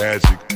magic.